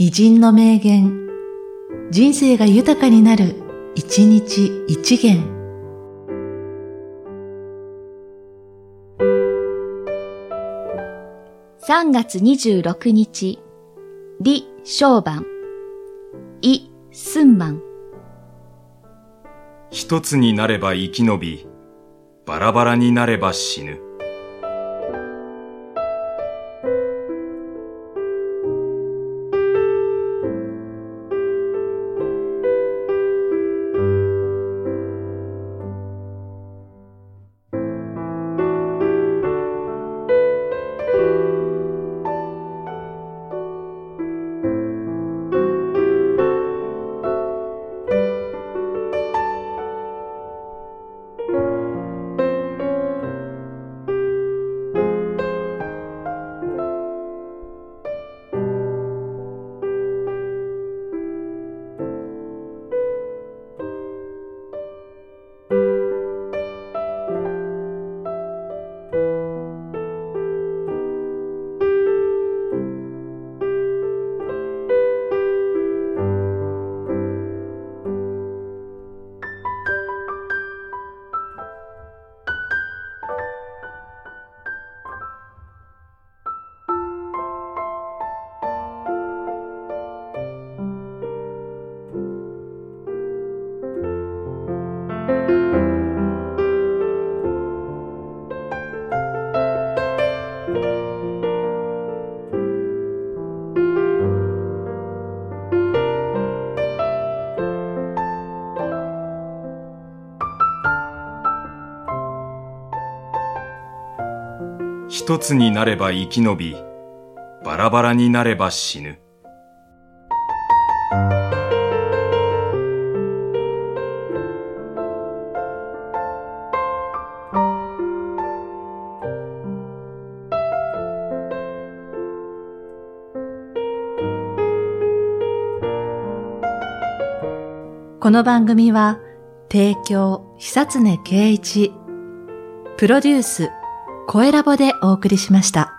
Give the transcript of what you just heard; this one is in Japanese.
偉人の名言、人生が豊かになる、一日一元。3月26日、李小晩、イ・スンマン。一つになれば生き延び、バラバラになれば死ぬ。一つになれば生き延び、バラバラになれば死ぬ。この番組は、提供、久常圭一、プロデュース、声ラボでお送りしました。